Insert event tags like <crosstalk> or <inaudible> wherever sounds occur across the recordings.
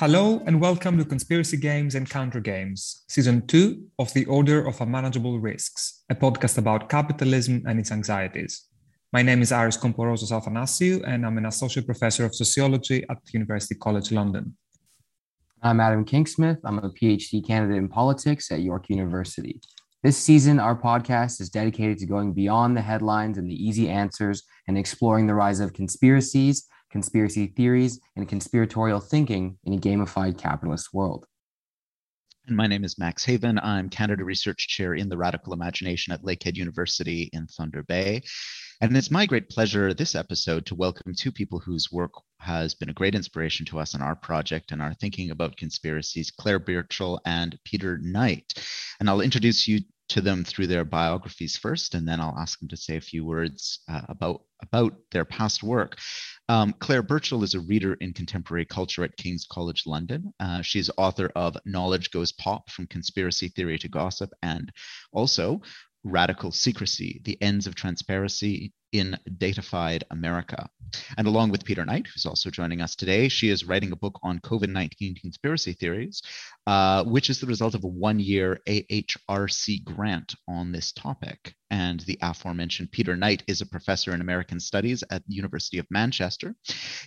Hello and welcome to Conspiracy Games and Counter Games, Season 2 of The Order of Unmanageable Risks, a podcast about capitalism and its anxieties. My name is Aris Komporozos Athanasiou, and I'm an Associate Professor of Sociology at University College London. I'm Adam Kingsmith. I'm a PhD candidate in politics at York University. This season, our podcast is dedicated to going beyond the headlines and the easy answers and exploring the rise of conspiracies conspiracy theories, and conspiratorial thinking in a gamified capitalist world. And my name is Max Haiven. I'm Canada Research Chair in the Radical Imagination at Lakehead University in Thunder Bay. And it's my great pleasure this episode to welcome two people whose work has been a great inspiration to us in our project and our thinking about conspiracies, Clare Birchall and Peter Knight. And I'll introduce you to them through their biographies first, and then I'll ask them to say a few words uh, about, about their past work. Um, Clare Birchall is a reader in contemporary culture at King's College London. Uh, she's author of Knowledge Goes Pop From Conspiracy Theory to Gossip and also Radical Secrecy The Ends of Transparency in Datafied America. And along with Peter Knight, who's also joining us today, she is writing a book on COVID 19 conspiracy theories, uh, which is the result of a one year AHRC grant on this topic. And the aforementioned Peter Knight is a professor in American Studies at the University of Manchester.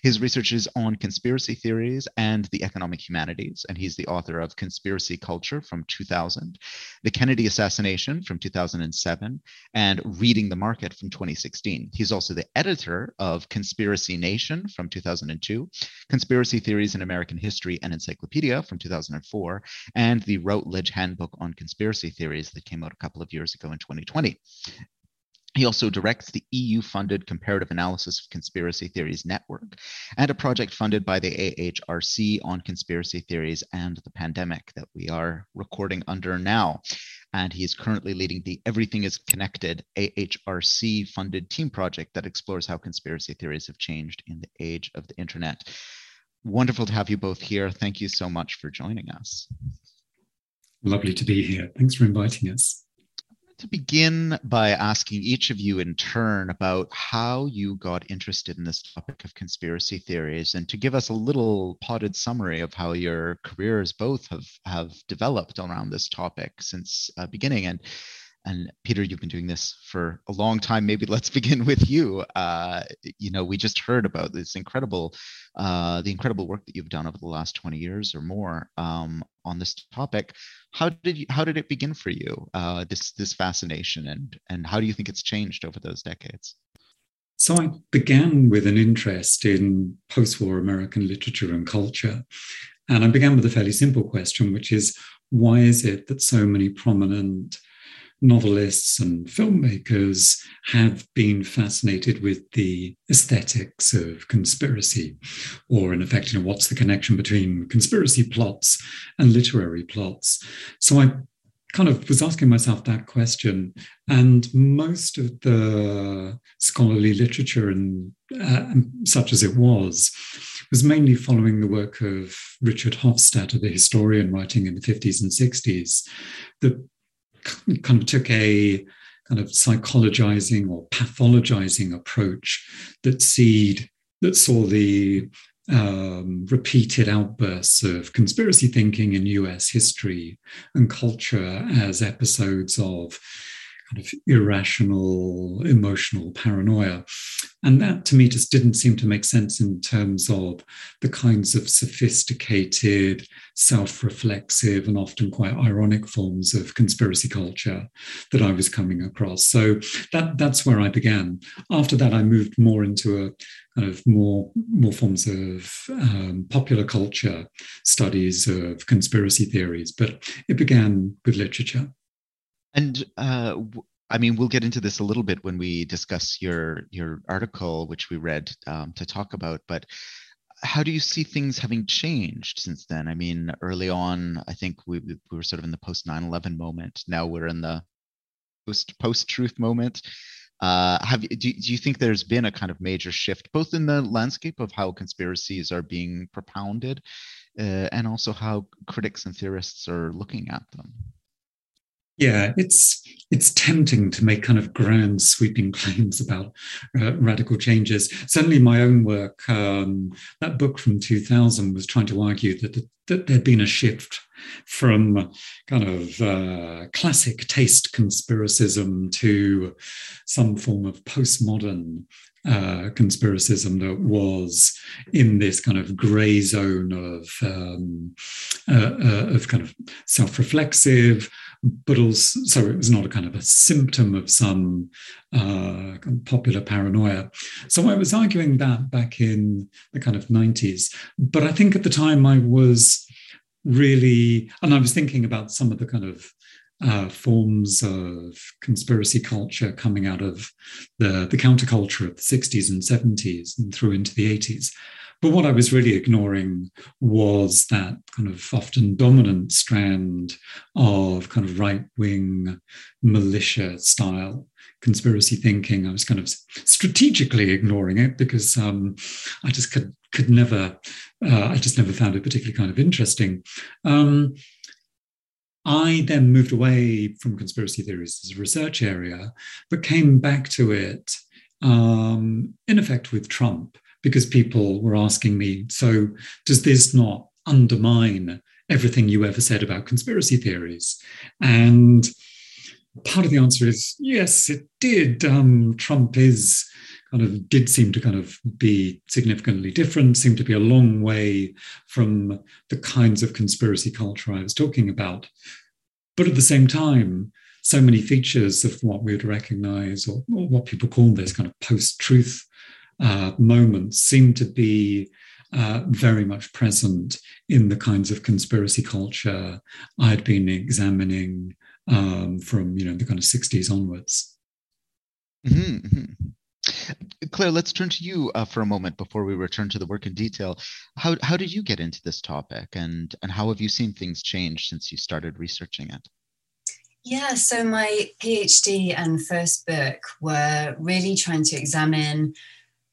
His research is on conspiracy theories and the economic humanities, and he's the author of Conspiracy Culture from 2000, The Kennedy Assassination from 2007, and Reading the Market from 2016. He's also the editor of Conspiracy Nation from 2002, Conspiracy Theories in American History and Encyclopedia from 2004, and the Routledge Handbook on Conspiracy Theories that came out a couple of years ago in 2020. He also directs the EU funded Comparative Analysis of Conspiracy Theories Network and a project funded by the AHRC on conspiracy theories and the pandemic that we are recording under now. And he is currently leading the Everything is Connected AHRC funded team project that explores how conspiracy theories have changed in the age of the internet. Wonderful to have you both here. Thank you so much for joining us. Lovely to be here. Thanks for inviting us to begin by asking each of you in turn about how you got interested in this topic of conspiracy theories and to give us a little potted summary of how your careers both have, have developed around this topic since uh, beginning. And and Peter, you've been doing this for a long time. Maybe let's <laughs> begin with you. Uh, you know, we just heard about this incredible, uh, the incredible work that you've done over the last 20 years or more um, on this topic. How did you, how did it begin for you? Uh, this this fascination, and and how do you think it's changed over those decades? So I began with an interest in post-war American literature and culture, and I began with a fairly simple question, which is why is it that so many prominent novelists and filmmakers have been fascinated with the aesthetics of conspiracy, or in effect, you know, what's the connection between conspiracy plots and literary plots. So I kind of was asking myself that question, and most of the scholarly literature and uh, such as it was was mainly following the work of Richard Hofstadter, the historian writing in the 50s and 60s, that kind of took a kind of psychologizing or pathologizing approach that seed that saw the um, repeated outbursts of conspiracy thinking in US history and culture as episodes of kind of irrational emotional paranoia. And that to me just didn't seem to make sense in terms of the kinds of sophisticated, self reflexive, and often quite ironic forms of conspiracy culture that I was coming across. So that, that's where I began. After that, I moved more into a kind of more more forms of um, popular culture studies of conspiracy theories, but it began with literature. And uh, I mean, we'll get into this a little bit when we discuss your your article, which we read um, to talk about. But how do you see things having changed since then? I mean, early on, I think we, we were sort of in the post 9/11 moment. Now we're in the post post truth moment. Uh, have do, do you think there's been a kind of major shift, both in the landscape of how conspiracies are being propounded, uh, and also how critics and theorists are looking at them? Yeah, it's it's tempting to make kind of grand sweeping <laughs> claims about uh, radical changes. Certainly, my own work, um, that book from 2000 was trying to argue that, that there'd been a shift from kind of uh, classic taste conspiracism to some form of postmodern uh, conspiracism that was in this kind of grey zone of um, uh, uh, of kind of self-reflexive, but also so it was not a kind of a symptom of some uh, popular paranoia. So I was arguing that back in the kind of 90s, but I think at the time I was really, and I was thinking about some of the kind of uh, forms of conspiracy culture coming out of the, the counterculture of the 60s and 70s and through into the 80s. But what I was really ignoring was that kind of often dominant strand of kind of right wing militia style conspiracy thinking. I was kind of strategically ignoring it because um, I just could could never, uh, I just never found it particularly kind of interesting. Um, I then moved away from conspiracy theories as a research area, but came back to it um, in effect with Trump because people were asking me, so does this not undermine everything you ever said about conspiracy theories? And part of the answer is yes, it did. Um, Trump is kind of did seem to kind of be significantly different, seemed to be a long way from the kinds of conspiracy culture I was talking about. But at the same time, so many features of what we would recognize or, or what people call this kind of post truth uh, moments seem to be uh, very much present in the kinds of conspiracy culture I'd been examining um, from you know the kind of 60s onwards. Mm-hmm, mm-hmm. Clare, let's turn to you uh, for a moment before we return to the work in detail. How, how did you get into this topic and, and how have you seen things change since you started researching it? Yeah, so my PhD and first book were really trying to examine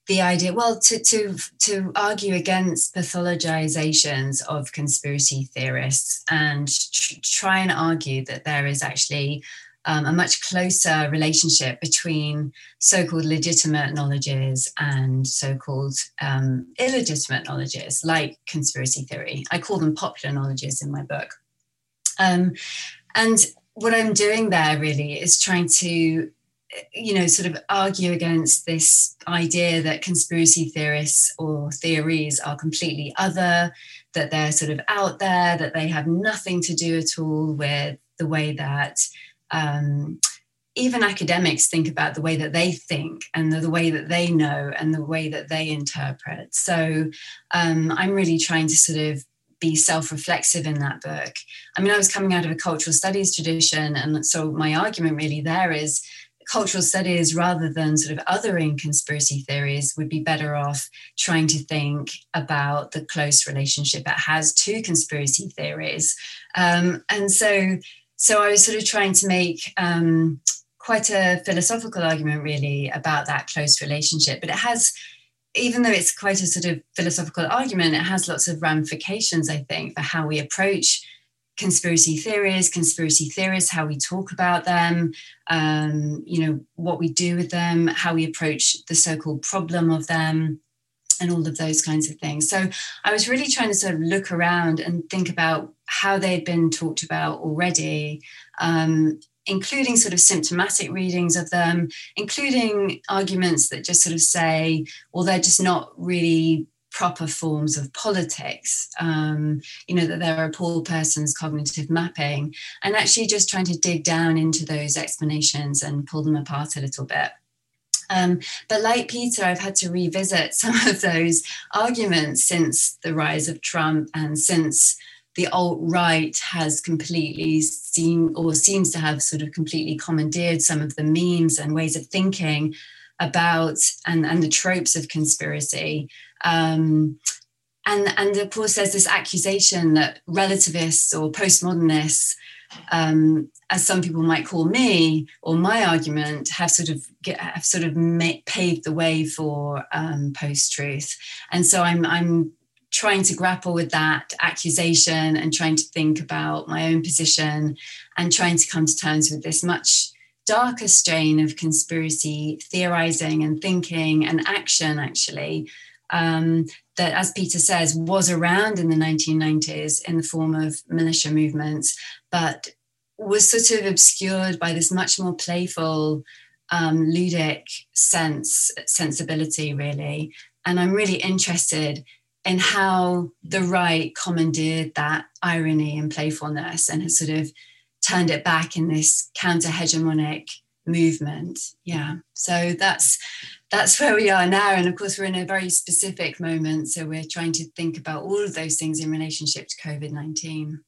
the idea, well, to, to, to argue against pathologizations of conspiracy theorists and tr- try and argue that there is actually um, a much closer relationship between so called legitimate knowledges and so called um, illegitimate knowledges, like conspiracy theory. I call them popular knowledges in my book. Um, and what I'm doing there really is trying to you know, sort of argue against this idea that conspiracy theorists or theories are completely other, that they're sort of out there, that they have nothing to do at all with the way that um, even academics think about the way that they think and the, the, way that they know and the way that they interpret. So um, I'm really trying to sort of be self-reflexive in that book. I mean, I was coming out of a cultural studies tradition, and so my argument really there is cultural studies rather than sort of othering conspiracy theories would be better off trying to think about the close relationship it has to conspiracy theories um, and so so I was sort of trying to make um, quite a philosophical argument, really, about that close relationship. But it has, even though it's quite a sort of philosophical argument, it has lots of ramifications, I think, for how we approach conspiracy theories, conspiracy theorists, how we talk about them, um, you know, what we do with them, how we approach the so called problem of them and all of those kinds of things. So I was really trying to sort of look around and think about how they'd been talked about already, um, including sort of symptomatic readings of them, including arguments that just sort of say, well, they're just not really proper forms of politics, um, you know, that they're a poor person's cognitive mapping, and actually just trying to dig down into those explanations and pull them apart a little bit. Um, but like Peter, I've had to revisit <laughs> some of those arguments since the rise of Trump and since the alt right has completely seen or seems to have sort of completely commandeered some of the memes and ways of thinking about and, and the tropes of conspiracy. Um, and, and of course, there's this accusation that relativists or postmodernists um, as some people might call me, or my argument, have sort of get, have sort of paved the way for um, post-truth. And so I'm I'm trying to grapple with that accusation and trying to think about my own position and trying to come to terms with this much darker strain of conspiracy theorizing and thinking and action, actually, um, that, as Peter says, was around in the 1990s in the form of militia movements, but was sort of obscured by this much more playful, um, ludic sense, sensibility, really. And I'm really interested in how the right commandeered that irony and playfulness and has sort of turned it back in this counter hegemonic movement. Yeah. So that's that's where we are now. And of course, we're in a very specific moment. So we're trying to think about all of those things in relationship to COVID 19.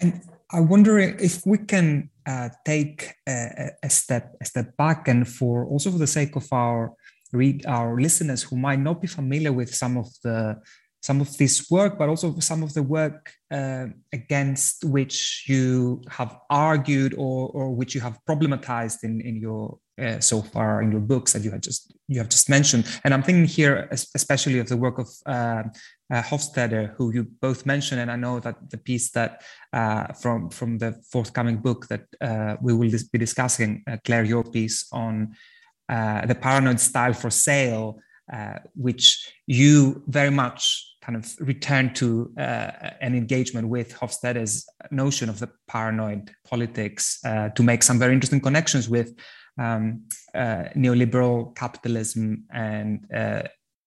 And I wonder if we can uh, take a, a, step a step back, and for also for the sake of our read our listeners who might not be familiar with some of the some of this work, but also some of the work uh, against which you have argued or, or which you have problematized in, in your uh, so far in your books that you had just you have just mentioned. And I'm thinking here especially of the work of uh, uh, Hofstadter, who you both mentioned, and I know that the piece that uh, from from the forthcoming book that uh, we will be discussing, uh, Clare, your piece on the paranoid style for sale, which you very much kind of return to uh, an engagement with Hofstadter's notion of the paranoid politics uh, to make some very interesting connections with um, uh, neoliberal capitalism and uh,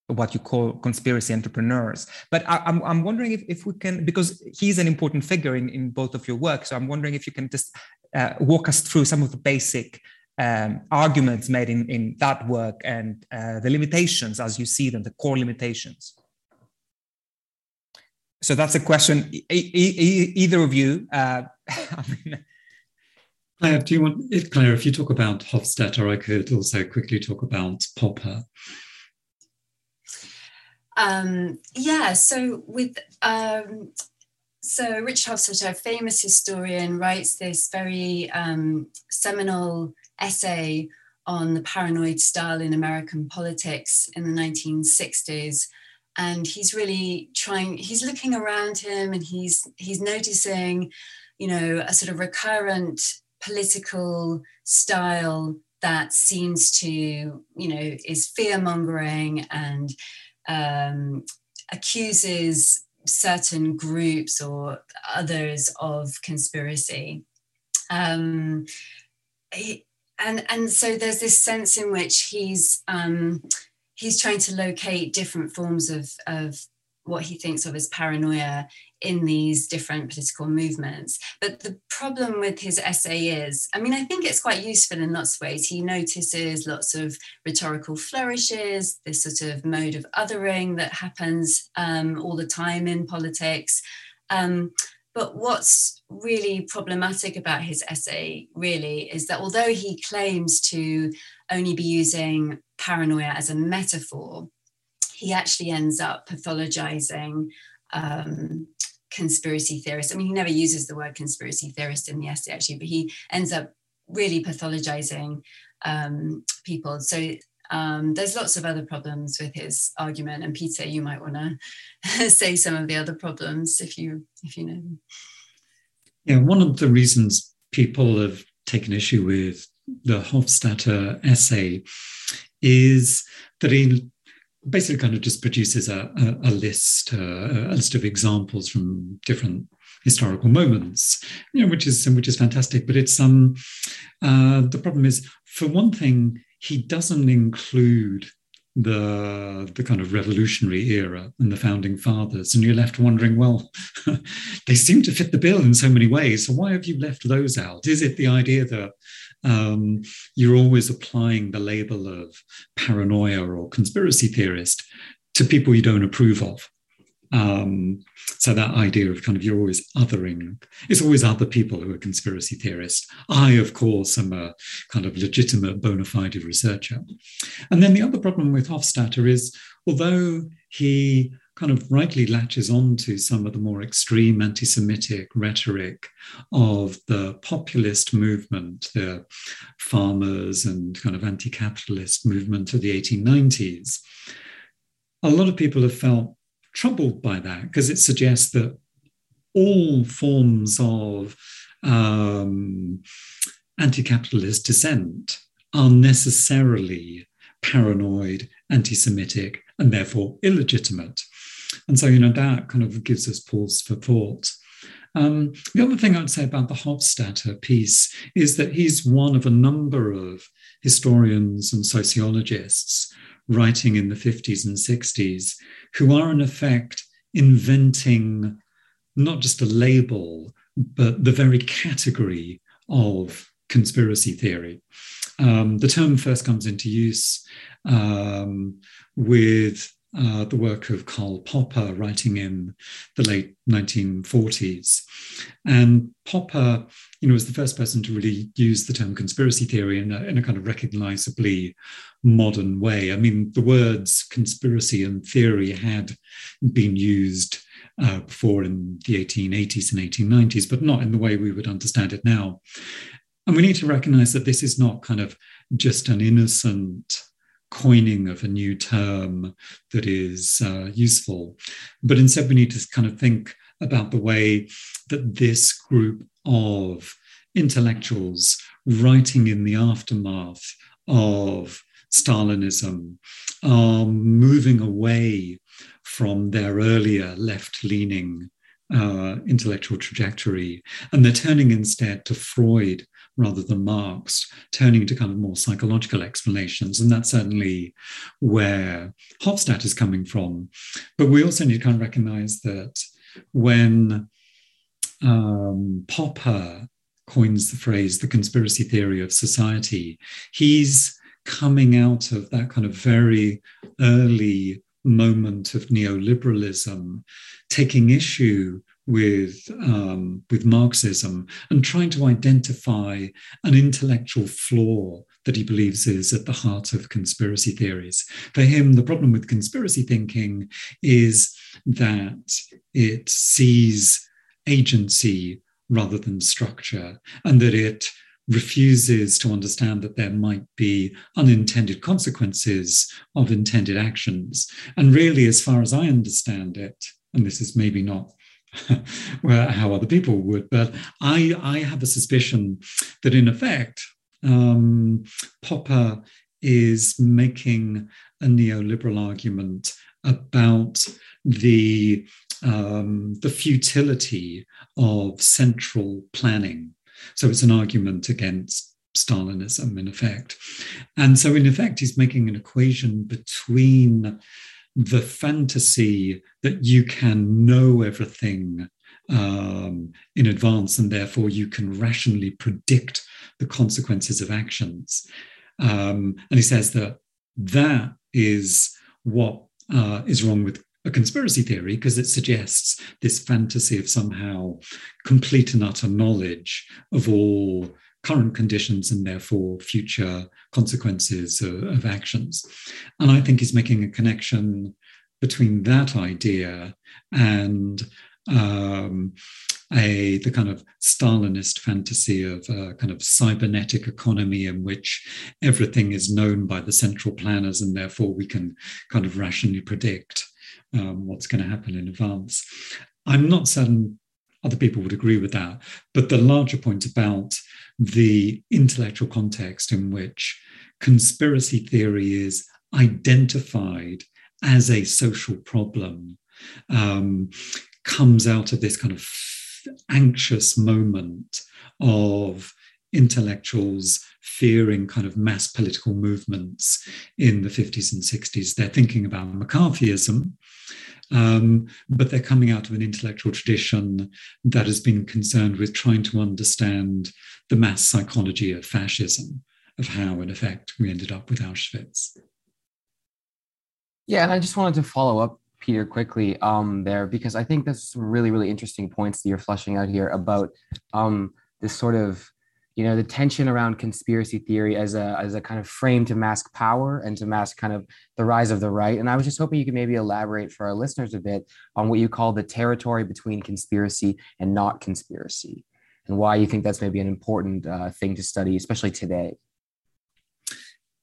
what you call conspiracy entrepreneurs. But I, am I'm, I'm wondering if, if we can, because he's an important figure in, in both of your work. So I'm wondering if you can just uh, walk us through some of the basic um, arguments made in, in that work and uh, the limitations as you see them, the core limitations so that's a question. E- e- either of you. Uh, <laughs> I mean, Clare, do you want if Clare, if you talk about Hofstadter, I could also quickly talk about Popper. Um, yeah, so with um, so Richard Hofstadter, a famous historian, writes this very um, seminal essay on the paranoid style in American politics in the 1960s and he's really trying he's looking around him and he's he's noticing you know a sort of recurrent political style that seems to you know is fear mongering and um, accuses certain groups or others of conspiracy. Um, he, and and so there's this sense in which he's um, he's trying to locate different forms of, of what he thinks of as paranoia in these different political movements. But the problem with his essay is, I mean, I think it's quite useful in lots of ways. He notices lots of rhetorical flourishes, this sort of mode of othering that happens um, all the time in politics. Um, but what's really problematic about his essay, really, is that although he claims to only be using paranoia as a metaphor, he actually ends up pathologizing um, conspiracy theorists. I mean, he never uses the word conspiracy theorist in the essay, actually, but he ends up really pathologizing um, people. So um, there's lots of other problems with his argument, and Peter, you might want to <laughs> say some of the other problems if you if you know them. Yeah, one of the reasons people have taken issue with the Hofstadter essay is that he basically kind of just produces a, a, a list, uh, a list of examples from different historical moments, you know, which is which is fantastic. But it's um, uh, the problem is, for one thing, he doesn't include the the kind of revolutionary era and the founding fathers and you're left wondering well <laughs> they seem to fit the bill in so many ways so why have you left those out is it the idea that um, you're always applying the label of paranoia or conspiracy theorist to people you don't approve of. Um, so that idea of kind of you're always othering, it's always other people who are conspiracy theorists. I, of course, am a kind of legitimate bona fide researcher. And then the other problem with Hofstadter is, although he kind of rightly latches on to some of the more extreme anti Semitic rhetoric of the populist movement, the farmers and kind of anti capitalist movement of the 1890s. A lot of people have felt troubled by that because it suggests that all forms of um, anti capitalist dissent are necessarily paranoid, anti Semitic, and therefore illegitimate. And so, you know, that kind of gives us pause for thought. Um, the other thing I'd say about the Hofstadter piece is that he's one of a number of historians and sociologists writing in the 50s and 60s who are, in effect, inventing not just a label, but the very category of conspiracy theory. Um, the term first comes into use um, with uh, the work of Karl Popper, writing in the late 1940s. And Popper, you know, was the first person to really use the term conspiracy theory in a, in a kind of recognizably modern way. I mean, the words conspiracy and theory had been used uh, before in the 1880s and 1890s, but not in the way we would understand it now. And we need to recognize that this is not kind of just an innocent coining of a new term that is uh, useful, but instead we need to kind of think about the way that this group of intellectuals writing in the aftermath of Stalinism are moving away from their earlier left leaning uh, intellectual trajectory. And they're turning instead to Freud rather than Marx, turning to kind of more psychological explanations. And that's certainly where Hofstadter is coming from. But we also need to kind of recognize that when um, Popper coins the phrase the conspiracy theory of society, he's coming out of that kind of very early moment of neoliberalism, taking issue with um, with Marxism and trying to identify an intellectual flaw that he believes is at the heart of conspiracy theories. For him, the problem with conspiracy thinking is that it sees agency rather than structure, and that it refuses to understand that there might be unintended consequences of intended actions. And really, as far as I understand it, and this is maybe not <laughs> how other people would, but I, I have a suspicion that in effect, um, Popper is making a neoliberal argument about the um, the futility of central planning so it's an argument against Stalinism, in effect. And so, in effect, he's making an equation between the fantasy that you can know everything um, in advance and therefore you can rationally predict the consequences of actions. Um, and he says that that is what uh, is wrong with a conspiracy theory because it suggests this fantasy of somehow complete and utter knowledge of all current conditions and therefore future consequences of, of actions. And I think he's making a connection between that idea and um, a the kind of Stalinist fantasy of a kind of cybernetic economy in which everything is known by the central planners and therefore we can kind of rationally predict um, what's going to happen in advance. I'm not certain other people would agree with that, but the larger point about the intellectual context in which conspiracy theory is identified as a social problem um, comes out of this kind of anxious moment of intellectuals fearing kind of mass political movements in the 50s and 60s. They're thinking about McCarthyism, um, but they're coming out of an intellectual tradition that has been concerned with trying to understand the mass psychology of fascism, of how, in effect, we ended up with Auschwitz. Yeah, and I just wanted to follow up, Peter, quickly um, there, because I think there's some really, really interesting points that you're fleshing out here about um, this sort of you know the tension around conspiracy theory as a as a kind of frame to mask power and to mask kind of the rise of the right. And i was just hoping you could maybe elaborate for our listeners a bit on what you call the territory between conspiracy and not conspiracy and why you think that's maybe an important uh, thing to study especially today.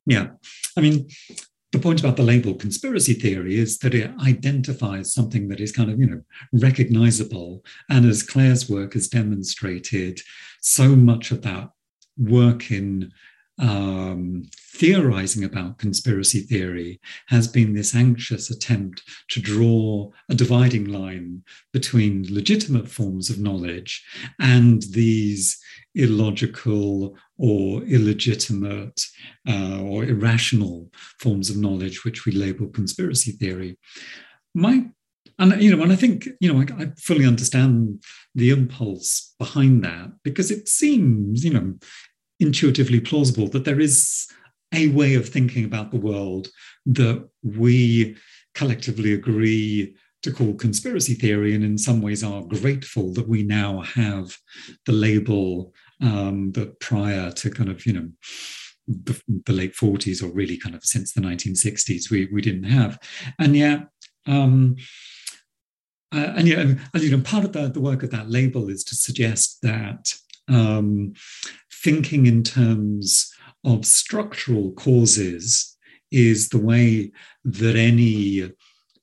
Yeah. I mean the point about the label conspiracy theory is that it identifies something that is kind of, you know, recognizable. And as Clare's work has demonstrated, so much of that work in um, theorizing about conspiracy theory has been this anxious attempt to draw a dividing line between legitimate forms of knowledge and these illogical or illegitimate uh, or irrational forms of knowledge, which we label conspiracy theory. My and you know, and I think you know, I, I fully understand the impulse behind that because it seems, you know, intuitively plausible that there is a way of thinking about the world that we collectively agree to call conspiracy theory, and in some ways are grateful that we now have the label um, that prior to kind of, you know, the, the, late 40s or really kind of since the 1960s, we, we didn't have. And yet, um, uh, and yeah, and, you know, part of the, the work of that label is to suggest that um, thinking in terms of structural causes is the way that any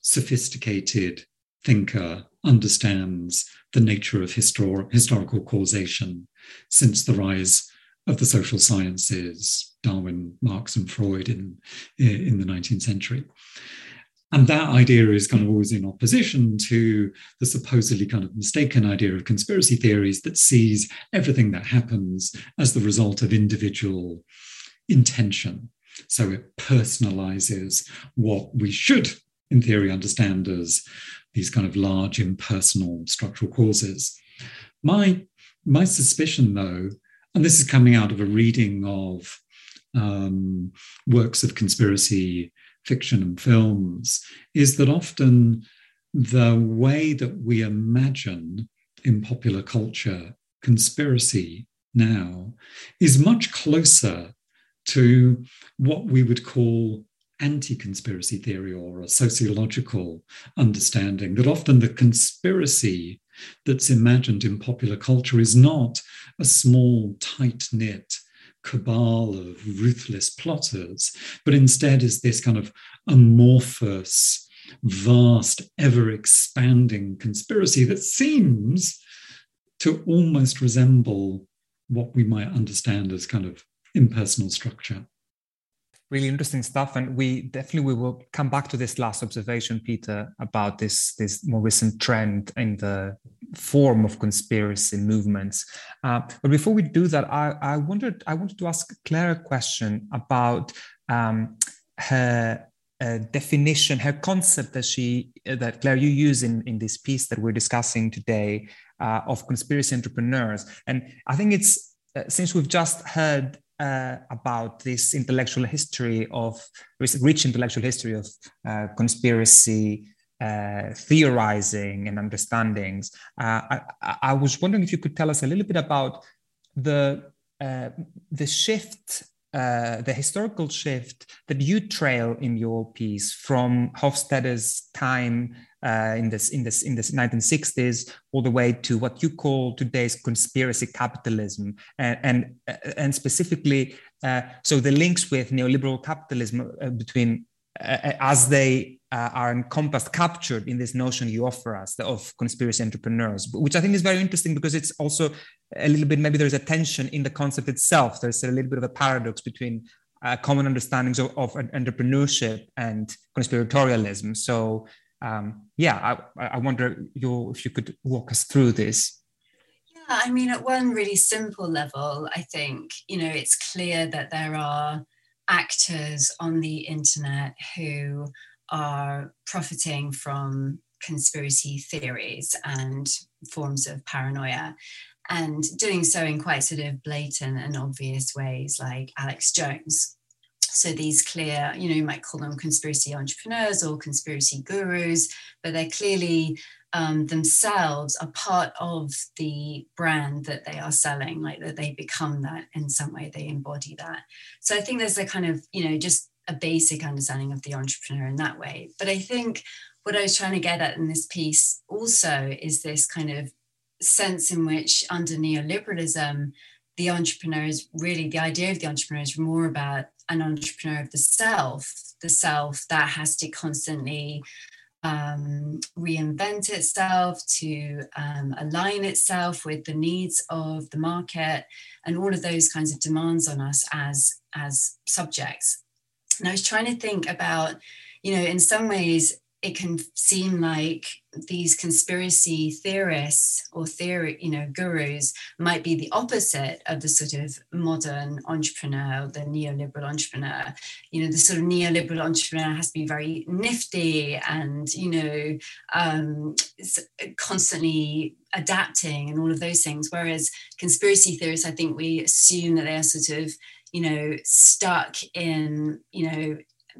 sophisticated thinker understands the nature of histor- historical causation since the rise of the social sciences, Darwin, Marx, and Freud in, in the 19th century. And that idea is kind of always in opposition to the supposedly kind of mistaken idea of conspiracy theories that sees everything that happens as the result of individual intention. So it personalizes what we should, in theory, understand as these kind of large impersonal structural causes. My, my suspicion, though, and this is coming out of a reading of um, works of conspiracy fiction and films is that often the way that we imagine in popular culture conspiracy now is much closer to what we would call anti conspiracy theory or a sociological understanding, that often the conspiracy that's imagined in popular culture is not a small, tight knit cabal of ruthless plotters, but instead is this kind of amorphous, vast, ever expanding conspiracy that seems to almost resemble what we might understand as kind of impersonal structure really interesting stuff and we definitely we will come back to this last observation peter about this this more recent trend in the form of conspiracy movements. Uh, but before we do that i i wondered i wanted to ask clare a question about um, her uh, definition her concept that she uh, that clare you use in in this piece that we're discussing today uh, of conspiracy entrepreneurs. And i think it's uh, since we've just heard uh, about this intellectual history of rich intellectual history of uh, conspiracy uh, theorizing and understandings. Uh, I, I, was wondering if you could tell us a little bit about the uh, the shift. Uh, the historical shift that you trail in your piece from Hofstadter's time uh, in this in this in this 1960s all the way to what you call today's conspiracy capitalism. And and, and specifically uh, so the links with neoliberal capitalism uh, between uh, uh, as they uh, are encompassed captured in this notion you offer us of conspiracy entrepreneurs which i think is very interesting because it's also a little bit maybe there's a tension in the concept itself. There's a little bit of a paradox between common understandings of, of entrepreneurship and conspiratorialism. So um, yeah, I, I wonder you, if you could walk us through this. Yeah, I mean, at one really simple level, I think, you know, it's clear that there are actors on the internet who are profiting from conspiracy theories and forms of paranoia and doing so in quite sort of blatant and obvious ways like alex jones so these clear, you know, you might call them conspiracy entrepreneurs or conspiracy gurus, but they're clearly um, themselves a part of the brand that they are selling, like that they become that in some way, they embody that. So I think there's a kind of, you know, just a basic understanding of the entrepreneur in that way. But I think what I was trying to get at in this piece also is this kind of sense in which under neoliberalism, the entrepreneur is really the idea of the entrepreneur is more about an entrepreneur of the self the self that has to constantly um, reinvent itself, to um, align itself with the needs of the market, and all of those kinds of demands on us as as subjects. And I was trying to think about, you know, in some ways, it can seem like these conspiracy theorists or theory, you know, gurus might be the opposite of the sort of modern entrepreneur, the neoliberal entrepreneur. You know, the sort of neoliberal entrepreneur has to be very nifty and, you know, um, constantly adapting and all of those things. Whereas conspiracy theorists, I think we assume that they are sort of you know stuck in you know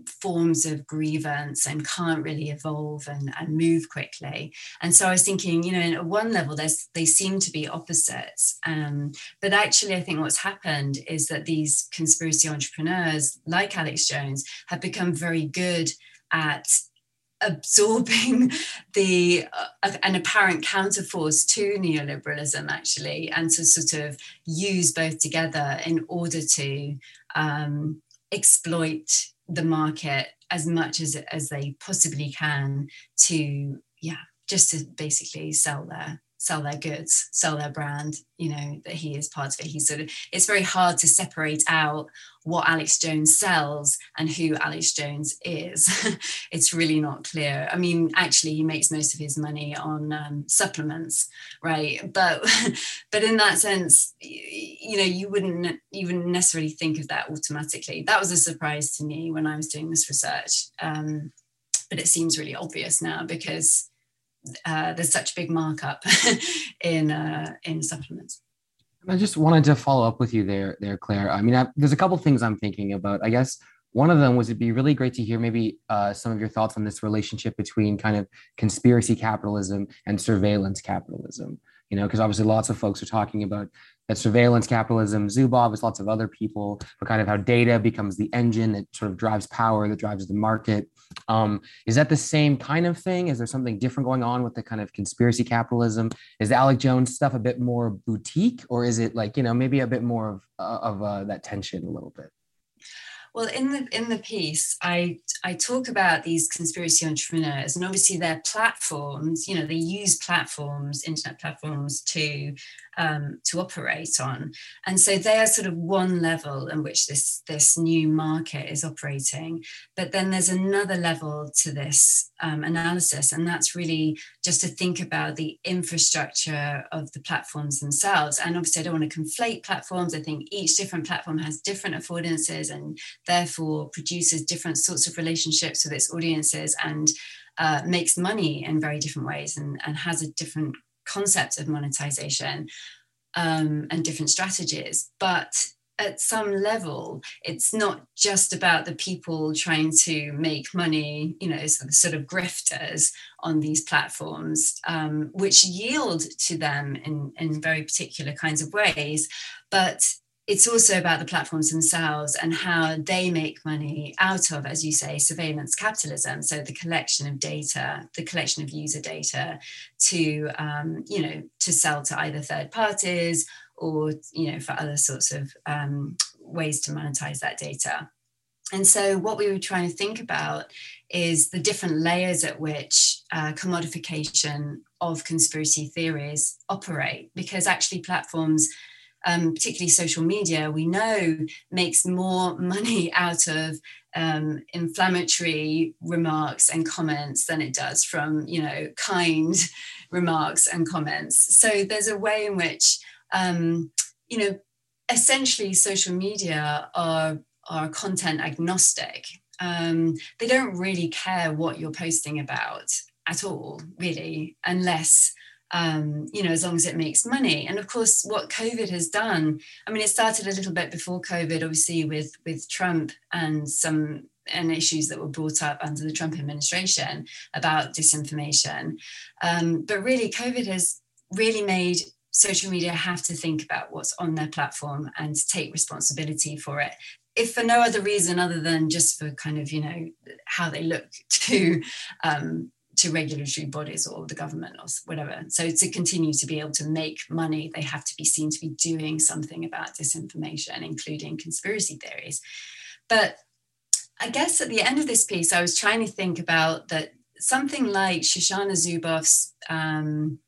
forms of grievance and can't really evolve and, and move quickly. And so I was thinking, you know, at one level, there's they seem to be opposites. Um, but actually, I think what's happened is that these conspiracy entrepreneurs, like Alex Jones, have become very good at absorbing <laughs> the uh, an apparent counterforce to neoliberalism actually and to sort of use both together in order to um, exploit the market as much as as they possibly can to yeah just to basically sell their sell their goods sell their brand you know that he is part of it. He's sort of it's very hard to separate out what alex jones sells and who alex jones is. <laughs> It's really not clear. I mean actually he makes most of his money on um, supplements right? But <laughs> but in that sense you know you wouldn't wouldn't necessarily think of that automatically. That was a surprise to me when i was doing this research. Um, but it seems really obvious now because uh, there's such a big markup <laughs> in uh, in supplements. I just wanted to follow up with you there, there, Clare. I mean, I, there's a couple things I'm thinking about. I guess one of them was it'd be really great to hear maybe uh, some of your thoughts on this relationship between kind of conspiracy capitalism and surveillance capitalism. You know, because obviously lots of folks are talking about that surveillance capitalism, Zuboff, there's lots of other people, but kind of how data becomes the engine that sort of drives power, that drives the market. Um, is that the same kind of thing? Is there something different going on with the kind of conspiracy capitalism? Is the Alex Jones stuff a bit more boutique, or is it like you know maybe a bit more of uh, of uh, that tension a little bit? Well, in the in the piece, I I talk about these conspiracy entrepreneurs, and obviously their platforms. You know, they use platforms, internet platforms, to um, to operate on. And so they are sort of one level in which this, this new market is operating. But then there's another level to this um, analysis, and that's really just to think about the infrastructure of the platforms themselves. And obviously, I don't want to conflate platforms. I think each different platform has different affordances and therefore produces different sorts of relationships with its audiences and uh, makes money in very different ways and, and has a different concept of monetization um, and different strategies. But at some level, it's not just about the people trying to make money, you know, sort of grifters on these platforms, um, which yield to them in, in very particular kinds of ways. But it's also about the platforms themselves and how they make money out of, as you say, surveillance capitalism. So the collection of data, the collection of user data, to um, you know to sell to either third parties or you know for other sorts of um, ways to monetize that data. And so what we were trying to think about is the different layers at which uh, commodification of conspiracy theories operate, because actually platforms um, particularly social media, we know makes more money <laughs> out of um, inflammatory remarks and comments than it does from, you know, kind <laughs> remarks and comments. So there's a way in which, um, you know, essentially social media are are content agnostic. Um, they don't really care what you're posting about at all, really, unless um, you know, as long as it makes money. And of course, what COVID has done, I mean, it started a little bit before COVID, obviously, with with Trump and some and issues that were brought up under the Trump administration about disinformation. Um, but really, COVID has really made social media have to think about what's on their platform and take responsibility for it if for no other reason other than just for kind of you know how they look <laughs> to um, to regulatory bodies or the government or whatever. So to continue to be able to make money, they have to be seen to be doing something about disinformation, including conspiracy theories. But I guess at the end of this piece, I was trying to think about that something like Shoshana Zuboff's um,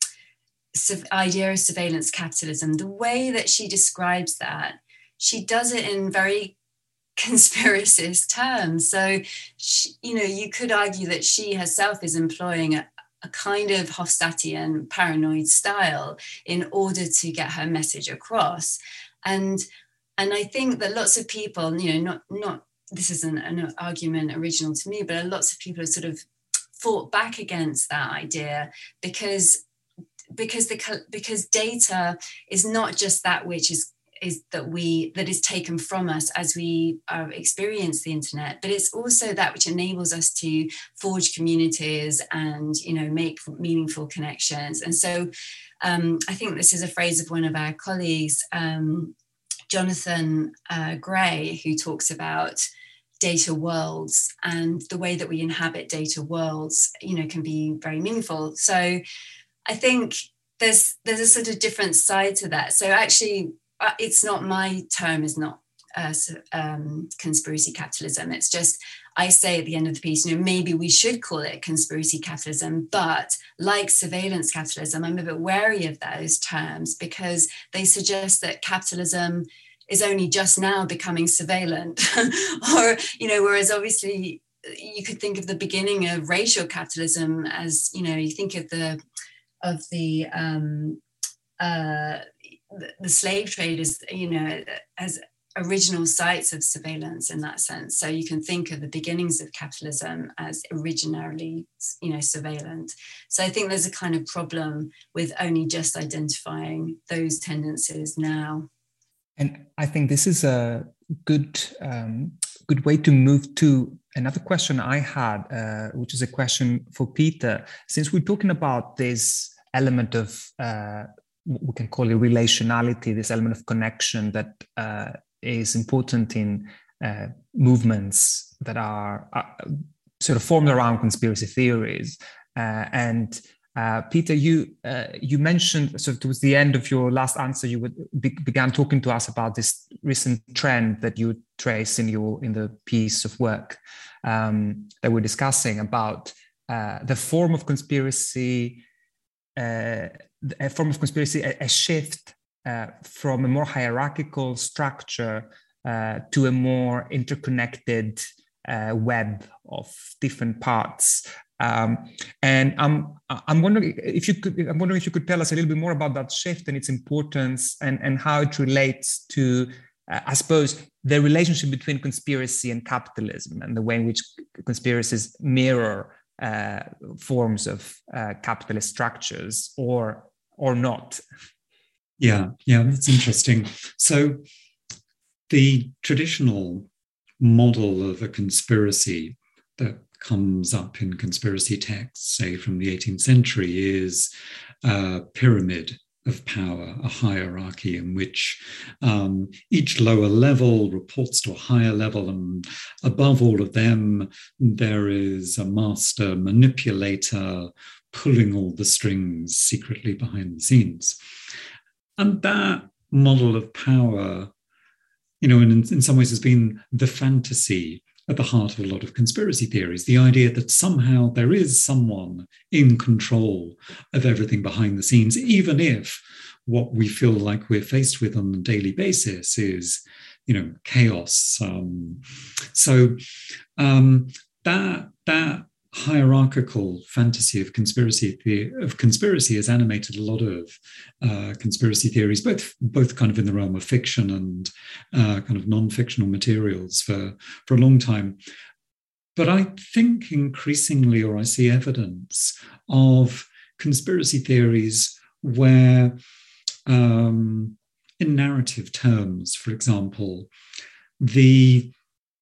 idea of surveillance capitalism, the way that she describes that, she does it in very conspiracist terms. So, she, you know, you could argue that she herself is employing a, a kind of Hofstadtian paranoid style in order to get her message across. And and I think that lots of people, you know, not not this isn't an argument original to me, but lots of people have sort of fought back against that idea because because the because data is not just that which is is that we that is taken from us as we uh, experience the internet but it's also that which enables us to forge communities and you know make meaningful connections. And so um, i think this is a phrase of one of our colleagues um, jonathan uh, gray who talks about data worlds and the way that we inhabit data worlds you know can be very meaningful. So i think there's there's a sort of different side to that. So actually uh, it's not my term is not uh, um, conspiracy capitalism. It's just i say at the end of the piece you know maybe we should call it conspiracy capitalism but like surveillance capitalism i'm a bit wary of those terms because they suggest that capitalism is only just now becoming surveillant. <laughs> Or you know whereas obviously you could think of the beginning of racial capitalism as you know you think of the of the um, uh, the, slave trade is, you know as original sites of surveillance in that sense. So you can think of the beginnings of capitalism as originally, you know, surveillance. So I think there's a kind of problem with only just identifying those tendencies now. And I think this is a good um, good way to move to another question I had, uh, which is a question for Peter. Since we're talking about this element of uh, we can call it relationality, this element of connection that uh, is important in uh, movements that are uh, sort of formed around conspiracy theories, uh, and uh, Peter, you uh, you mentioned so towards the end of your last answer, you would, be, began talking to us about this recent trend that you trace in your in the piece of work um, that we're discussing about the form of conspiracy, a form of conspiracy, a, a shift uh, from a more hierarchical structure uh, to a more interconnected web of different parts. Um, and I'm I'm wondering if you could I'm wondering if you could tell us a little bit more about that shift and its importance and and how it relates to uh, I suppose the relationship between conspiracy and capitalism and the way in which conspiracies mirror uh, forms of uh, capitalist structures or or not. Yeah, yeah, that's interesting. So the traditional model of a conspiracy that comes up in conspiracy texts, say from the 18th century, is a pyramid of power, a hierarchy in which um, each lower level reports to a higher level, and above all of them, there is a master manipulator pulling all the strings secretly behind the scenes. And that model of power, you know, in, in some ways has been the fantasy at the heart of a lot of conspiracy theories the idea that somehow there is someone in control of everything behind the scenes, even if what we feel like we're faced with on a daily basis is you know chaos um, so um, that that hierarchical fantasy of conspiracy of conspiracy has animated a lot of uh, conspiracy theories, both both kind of in the realm of fiction and uh, kind of non-fictional materials for for a long time. But I think increasingly, or I see evidence of conspiracy theories where, um, in narrative terms, for example, the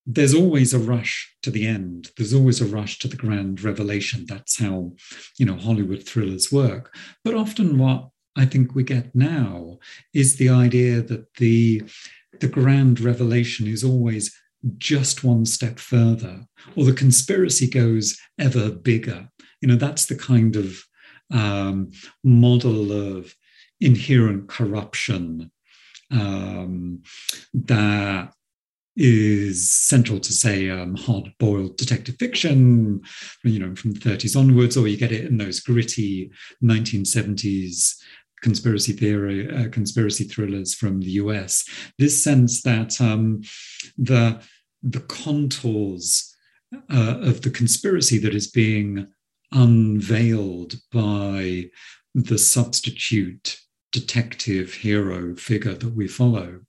there's always a rush to the end. There's always a rush to the grand revelation. That's how, you know, Hollywood thrillers work. But often what I think we get now is the idea that the the grand revelation is always just one step further, or the conspiracy goes ever bigger. You know, that's the kind of um, model of inherent corruption um, that is central to say um, hard-boiled detective fiction you know from the 30s onwards or you get it in those gritty 1970s conspiracy theory uh, conspiracy thrillers from the us this sense that um, the the contours uh, of the conspiracy that is being unveiled by the substitute detective hero figure that we follow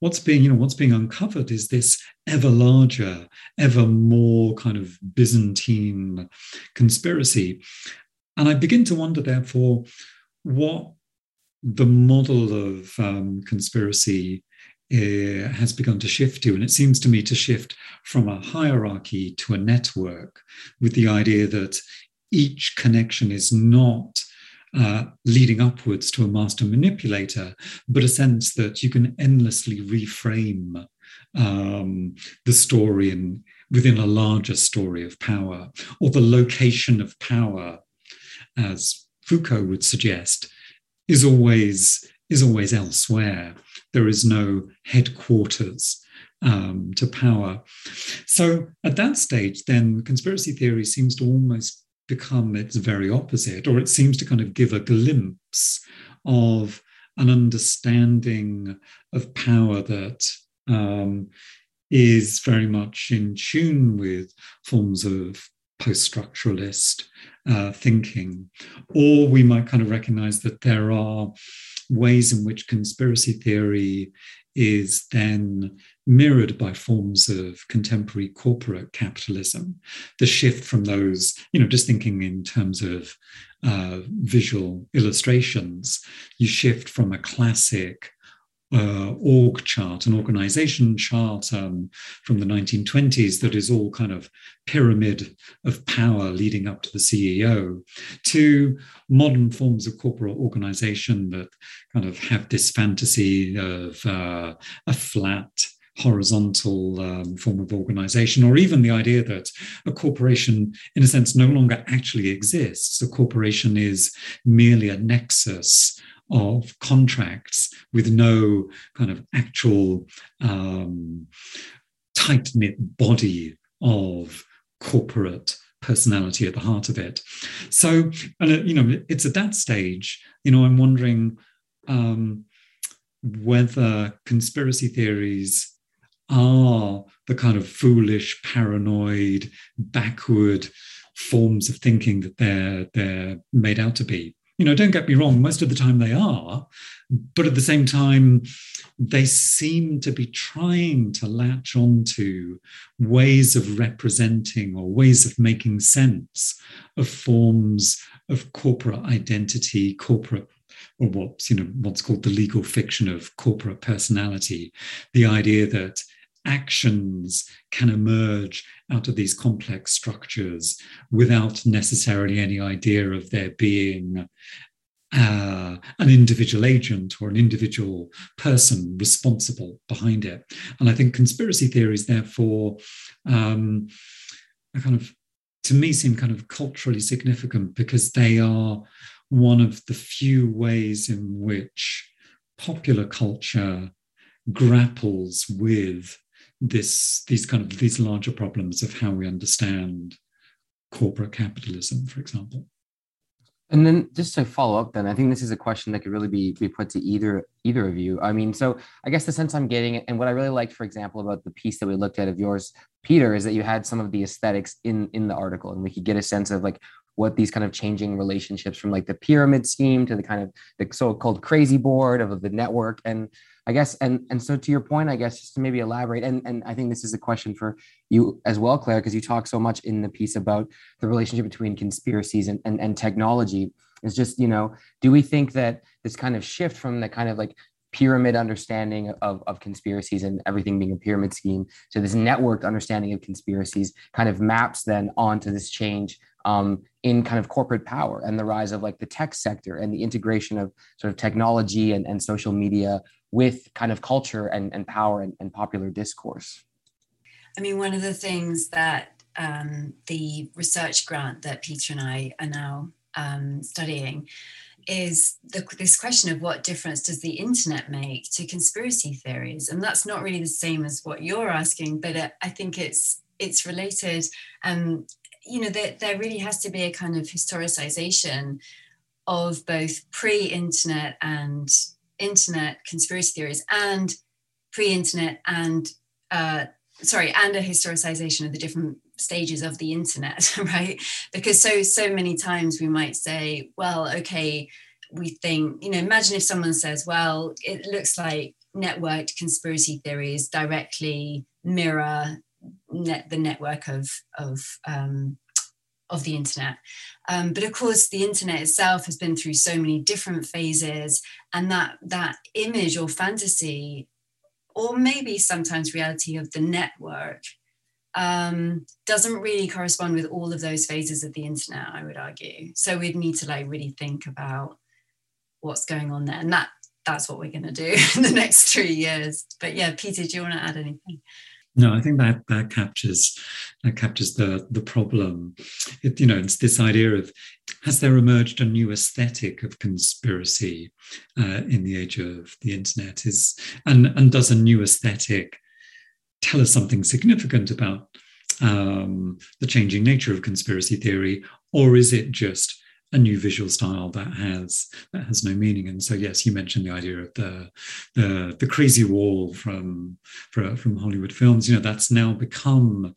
what's being you know what's being uncovered is this ever larger ever more kind of byzantine conspiracy. And i begin to wonder therefore what the model of um, conspiracy uh, has begun to shift to. And it seems to me to shift from a hierarchy to a network with the idea that each connection is not uh, leading upwards to a master manipulator, but a sense that you can endlessly reframe um, the story in, within a larger story of power, or the location of power, as Foucault would suggest, is always is always elsewhere. There is no headquarters um, to power. So at that stage, then conspiracy theory seems to almost become its very opposite, or it seems to kind of give a glimpse of an understanding of power that um, is very much in tune with forms of post structuralist uh, thinking. Or we might kind of recognize that there are ways in which conspiracy theory is then mirrored by forms of contemporary corporate capitalism. The shift from those, you know, just thinking in terms of uh, visual illustrations, you shift from a classic uh, org chart, an organization chart um, from the 1920s that is all kind of pyramid of power leading up to the CEO, to modern forms of corporate organization that kind of have this fantasy of uh, a flat horizontal um, form of organization, or even the idea that a corporation, in a sense, no longer actually exists. A corporation is merely a nexus of contracts with no kind of actual um, tight knit body of corporate personality at the heart of it. So, and uh, you know, it's at that stage, you know, I'm wondering um, whether conspiracy theories are the kind of foolish, paranoid, backward forms of thinking that they're they're made out to be. You know, don't get me wrong, most of the time they are, but at the same time, they seem to be trying to latch onto ways of representing or ways of making sense of forms of corporate identity, corporate or what's you know what's called the legal fiction of corporate personality, the idea that actions can emerge out of these complex structures without necessarily any idea of there being uh, an individual agent or an individual person responsible behind it. And I think conspiracy theories, therefore, um, are kind of, to me, seem kind of culturally significant because they are one of the few ways in which popular culture grapples with this these kind of these larger problems of how we understand corporate capitalism, for example. And then just to follow up, then I think this is a question that could really be, be put to either either of you. I mean, so I guess the sense I'm getting, and what I really liked, for example, about the piece that we looked at of yours, Peter, is that you had some of the aesthetics in in the article, and we could get a sense of like what these kind of changing relationships from like the pyramid scheme to the kind of the so-called crazy board of the network and I guess, and and so to your point, I guess just to maybe elaborate, and and I think this is a question for you as well, Clare, because you talk so much in the piece about the relationship between conspiracies and, and and technology. Is just you know, do we think that this kind of shift from the kind of like pyramid understanding of, of conspiracies and everything being a pyramid scheme to this networked understanding of conspiracies kind of maps then onto this change um, in kind of corporate power and the rise of like the tech sector and the integration of sort of technology and, and social media with kind of culture and, and power and, and popular discourse? I mean, one of the things that um, the research grant that Peter and I are now um, studying is the, this question of what difference does the internet make to conspiracy theories, and that's not really the same as what you're asking, but uh, I think it's it's related. Um, you know, there, there really has to be a kind of historicization of both pre-internet and internet conspiracy theories, and pre-internet and uh, sorry, and a historicization of the different stages of the internet, <laughs> right? Because so so many times we might say, well, okay, we think, you know, imagine if someone says, well, it looks like networked conspiracy theories directly mirror net, the network of of um, of the internet. Um, but of course, the internet itself has been through so many different phases, and that that image or fantasy, or maybe sometimes reality of the network, um, doesn't really correspond with all of those phases of the internet. I would argue. So we'd need to like really think about what's going on there, and that that's what we're going to do <laughs> in the next three years. But yeah, Peter, do you want to add anything? No, I think that that captures that captures the the problem. It, you know, it's this idea of has there emerged a new aesthetic of conspiracy uh, in the age of the internet? Is and and does a new aesthetic tell us something significant about um, the changing nature of conspiracy theory, or is it just a new visual style that has that has no meaning. And so, yes, you mentioned the idea of the the, the crazy wall from from Hollywood films. You know, that's now become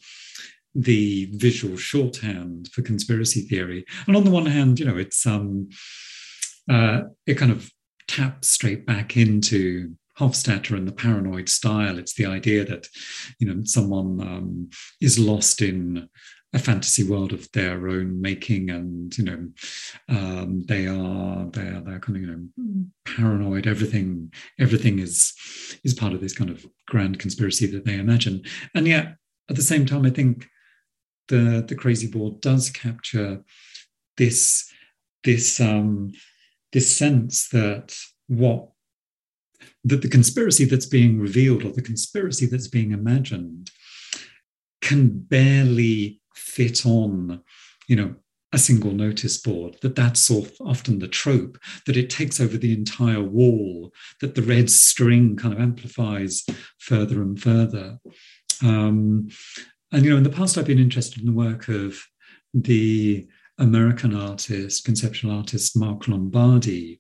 the visual shorthand for conspiracy theory. And on the one hand, you know, it's um, uh, it kind of taps straight back into Hofstadter and the paranoid style. It's the idea that, you know, someone um, is lost in a fantasy world of their own making and you know um, they are they are they're kind of you know paranoid. Everything everything is is part of this kind of grand conspiracy that they imagine. And yet at the same time i think the the crazy board does capture this this um this sense that what that the conspiracy that's being revealed or the conspiracy that's being imagined can barely fit on, you know, a single notice board, that that's often the trope, that it takes over the entire wall, that the red string kind of amplifies further and further. Um, and, you know, in the past, I've been interested in the work of the American artist, conceptual artist Mark Lombardi,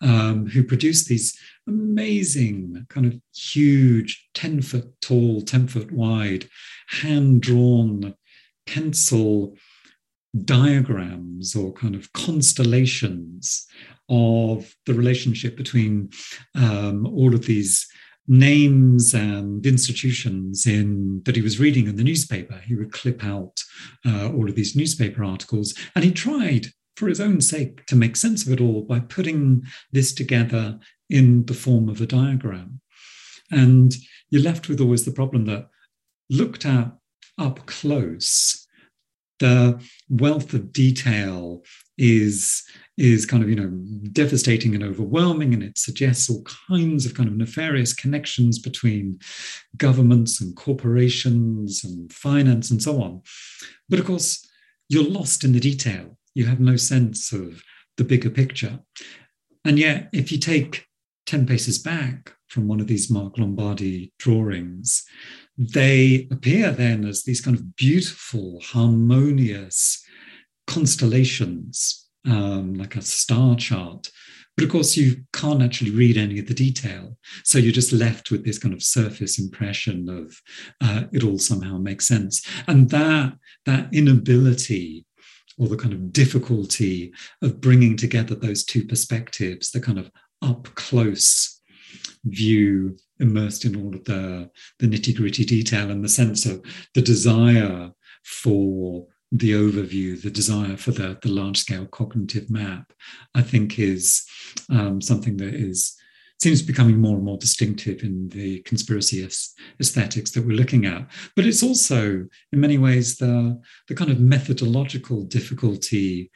um, who produced these amazing, kind of huge, 10 foot tall, 10 foot wide, hand drawn pencil diagrams or kind of constellations of the relationship between um, all of these names and institutions in that he was reading in the newspaper. He would clip out uh, all of these newspaper articles, and he tried, for his own sake, to make sense of it all by putting this together in the form of a diagram. And you're left with always the problem that looked at up close, the wealth of detail is is kind of you know devastating and overwhelming and it suggests all kinds of kind of nefarious connections between governments and corporations and finance and so on. But of course you're lost in the detail. You have no sense of the bigger picture. And yet if you take 10 paces back from one of these mark lombardi drawings they appear then as these kind of beautiful, harmonious constellations, um, like a star chart. But of course, you can't actually read any of the detail. So you're just left with this kind of surface impression of uh, it all somehow makes sense. And that, that inability or the kind of difficulty of bringing together those two perspectives, the kind of up close view immersed in all of the, the nitty gritty detail and the sense of the desire for the overview, the desire for the, the large scale cognitive map, I think is um, something that is seems becoming more and more distinctive in the conspiracy aesthetics that we're looking at. But it's also, in many ways, the, the kind of methodological difficulty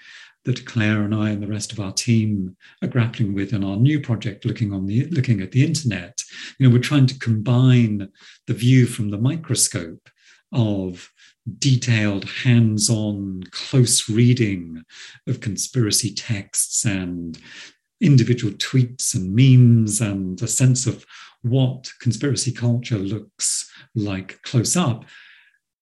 that Clare and I and the rest of our team are grappling with in our new project, looking on the looking at the internet. You know, we're trying to combine the view from the microscope of detailed, hands on, close reading of conspiracy texts and individual tweets and memes and a sense of what conspiracy culture looks like close up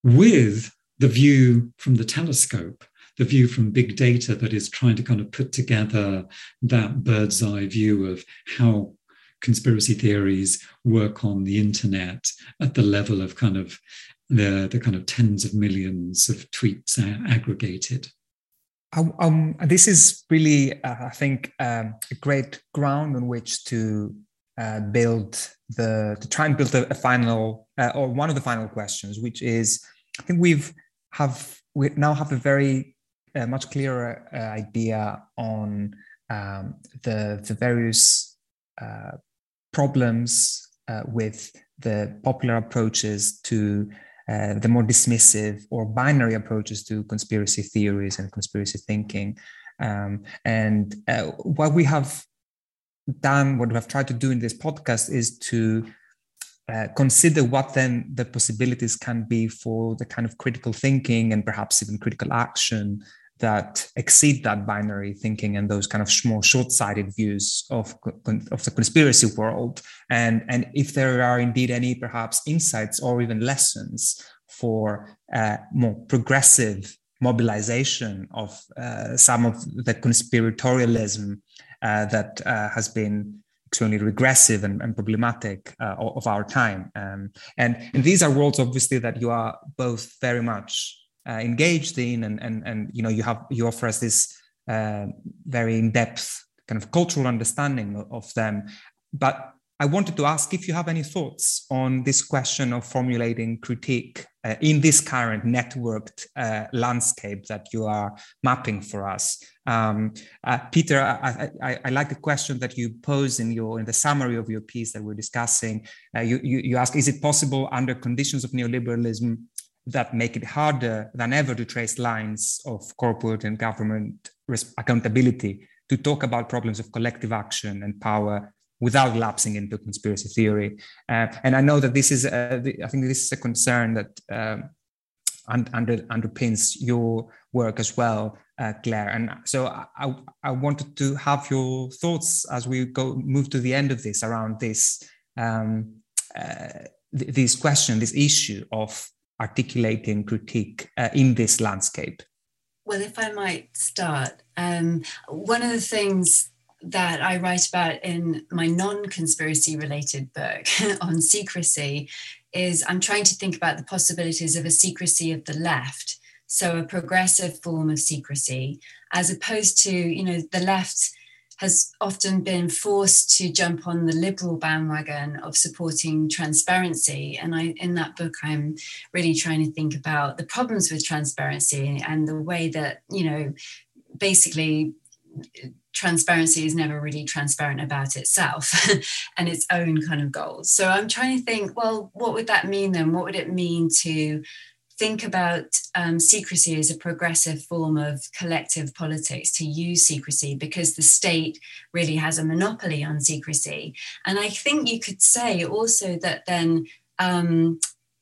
with the view from the telescope, the view from big data that is trying to kind of put together that bird's eye view of how conspiracy theories work on the internet at the level of kind of the, the kind of tens of millions of tweets aggregated. Um, this is really, uh, I think, um, a great ground on which to uh, build the to try and build a, a final uh, or one of the final questions, which is, I think we've have we now have a very uh, much clearer uh, idea on um, the the various uh, problems with the popular approaches to uh, the more dismissive or binary approaches to conspiracy theories and conspiracy thinking. Um, and uh, what we have done, what we have tried to do in this podcast is to uh, consider what then the possibilities can be for the kind of critical thinking and perhaps even critical action that exceed that binary thinking and those kind of more short-sighted views of, of the conspiracy world. And and if there are indeed any perhaps insights or even lessons for uh, more progressive mobilization of uh, some of the conspiratorialism uh, that uh, has been extremely regressive and, and problematic uh, of our time. Um, and, and these are worlds obviously that you are both very much engaged in and, and and you know you have you offer us this uh, very in-depth kind of cultural understanding of them but I wanted to ask if you have any thoughts on this question of formulating critique uh, in this current networked uh, landscape that you are mapping for us. Um, uh, Peter, I, I, I, like the question that you pose in your in the summary of your piece that we're discussing. Uh, you, you, you ask, is it possible under conditions of neoliberalism that make it harder than ever to trace lines of corporate and government accountability to talk about problems of collective action and power without lapsing into conspiracy theory. Uh, and I know that this is, I think this is a concern that um, under, underpins your work as well, uh, Clare. And so I, I wanted to have your thoughts as we go move to the end of this around this um, uh, th- this question, this issue of articulating critique uh, in this landscape? Well, if I might start, um, one of the things that I write about in my non conspiracy related book <laughs> on secrecy is I'm trying to think about the possibilities of a secrecy of the left. So, a progressive form of secrecy, as opposed to, you know, the left has often been forced to jump on the liberal bandwagon of supporting transparency. And I, in that book, I'm really trying to think about the problems with transparency and the way that, you know, basically transparency is never really transparent about itself <laughs> and its own kind of goals. So I'm trying to think, well, what would that mean then? What would it mean to think about um, secrecy as a progressive form of collective politics to use secrecy because the state really has a monopoly on secrecy. And I think you could say also that then um,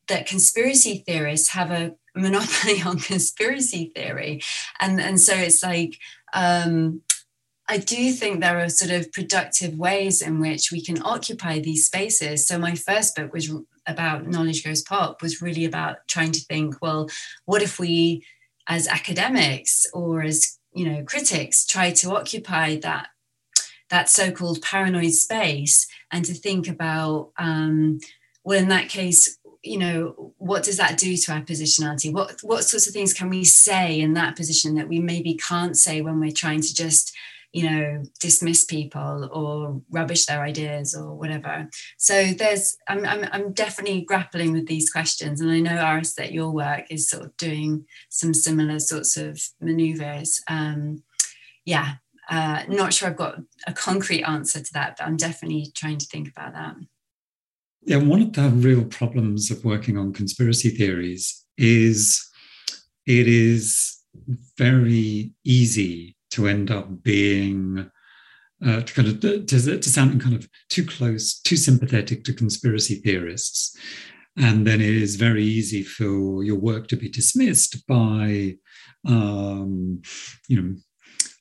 that conspiracy theorists have a monopoly <laughs> on conspiracy theory. And, and so it's like, um, I do think there are sort of productive ways in which we can occupy these spaces. So my first book was about knowledge goes pop was really about trying to think, well, what if we as academics or as you know critics try to occupy that that so-called paranoid space and to think about um, well in that case you know what does that do to our positionality? What what sorts of things can we say in that position that we maybe can't say when we're trying to just you know dismiss people or rubbish their ideas or whatever. So there's I'm, I'm, I'm definitely grappling with these questions. And i know aris that your work is sort of doing some similar sorts of maneuvers. Um, yeah uh, not sure i've got a concrete answer to that but i'm definitely trying to think about that. Yeah one of the real problems of working on conspiracy theories is it is very easy to end up being uh, to kind of to, to sounding kind of too close, too sympathetic to conspiracy theorists. and then it is very easy for your work to be dismissed by, um, you know,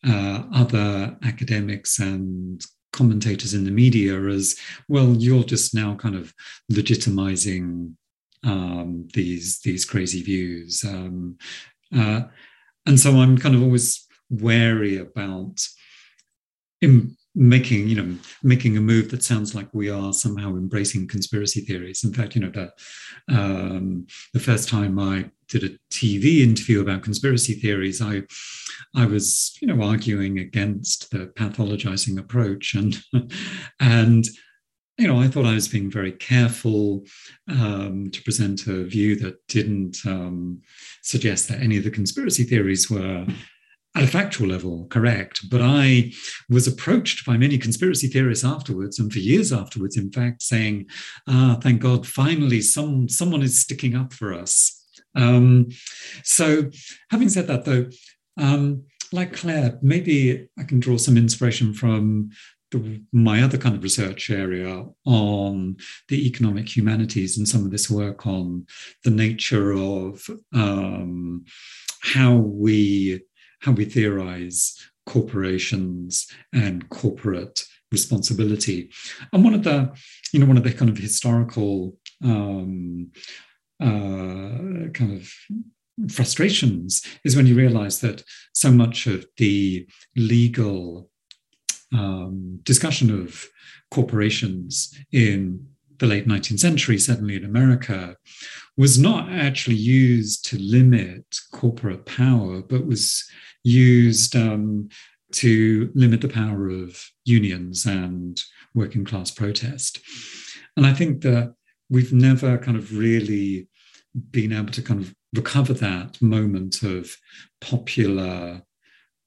uh, other academics and commentators in the media as well. You're just now kind of legitimizing um, these these crazy views, um, uh, and so I'm kind of always wary about. In, making you know making a move that sounds like we are somehow embracing conspiracy theories in fact you know the um, the first time i did a tv interview about conspiracy theories i i was you know arguing against the pathologizing approach and <laughs> and you know i thought i was being very careful um, to present a view that didn't um, suggest that any of the conspiracy theories were at a factual level correct. But I was approached by many conspiracy theorists afterwards, and for years afterwards, in fact, saying, "Ah, thank God, finally, some someone is sticking up for us." Um, so, having said that, though, um, like Clare, maybe I can draw some inspiration from the, my other kind of research area on the economic humanities and some of this work on the nature of um, how we how we theorize corporations and corporate responsibility. And one of the, you know, one of the kind of historical um, uh, kind of frustrations is when you realize that so much of the legal um, discussion of corporations in the late 19th century, certainly in America, was not actually used to limit corporate power, but was used um, to limit the power of unions and working class protest. And I think that we've never kind of really been able to kind of recover that moment of popular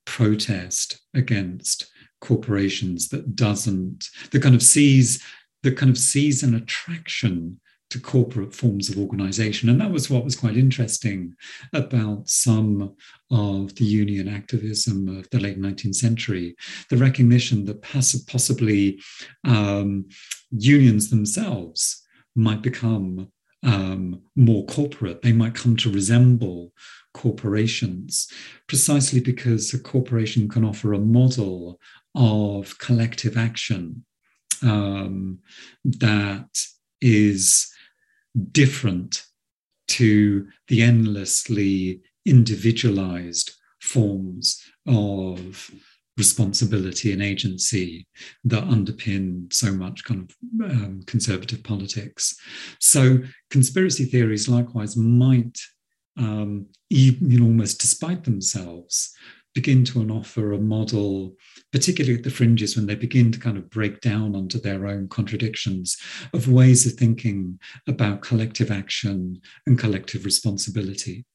protest against corporations that doesn't that kind of sees that kind of sees an attraction to corporate forms of organization. And that was what was quite interesting about some of the union activism of the late 19th century the recognition that possibly um, unions themselves might become um, more corporate, they might come to resemble corporations, precisely because a corporation can offer a model of collective action um, that is different to the endlessly individualized forms of responsibility and agency that underpin so much kind of um, conservative politics. So, conspiracy theories likewise might, um, even almost despite themselves, begin to offer a model, particularly at the fringes when they begin to kind of break down onto their own contradictions of ways of thinking about collective action and collective responsibility.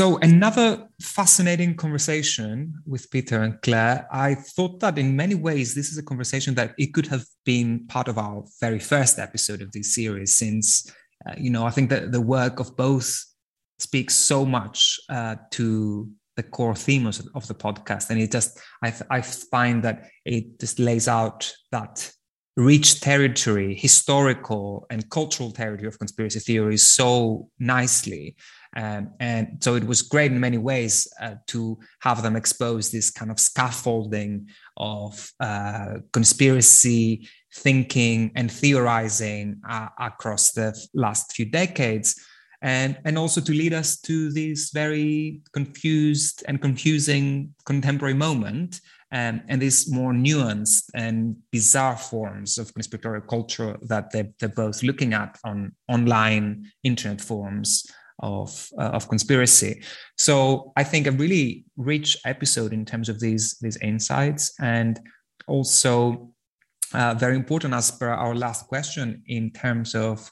So, another fascinating conversation with Peter and Clare. I thought that in many ways, this is a conversation that it could have been part of our very first episode of this series, since, uh, you know, I think that the work of both speaks so much uh, to the core themes of the podcast. And it just, I, I find that it just lays out that rich territory, historical and cultural territory of conspiracy theories so nicely um, and so it was great in many ways uh, to have them expose this kind of scaffolding of uh, conspiracy thinking and theorizing uh, across the last few decades. And, and also to lead us to this very confused and confusing contemporary moment um, and these more nuanced and bizarre forms of conspiratorial culture that they're, they're both looking at on online internet forums of uh, of conspiracy. So I think a really rich episode in terms of these these insights and also uh, very important as per our last question in terms of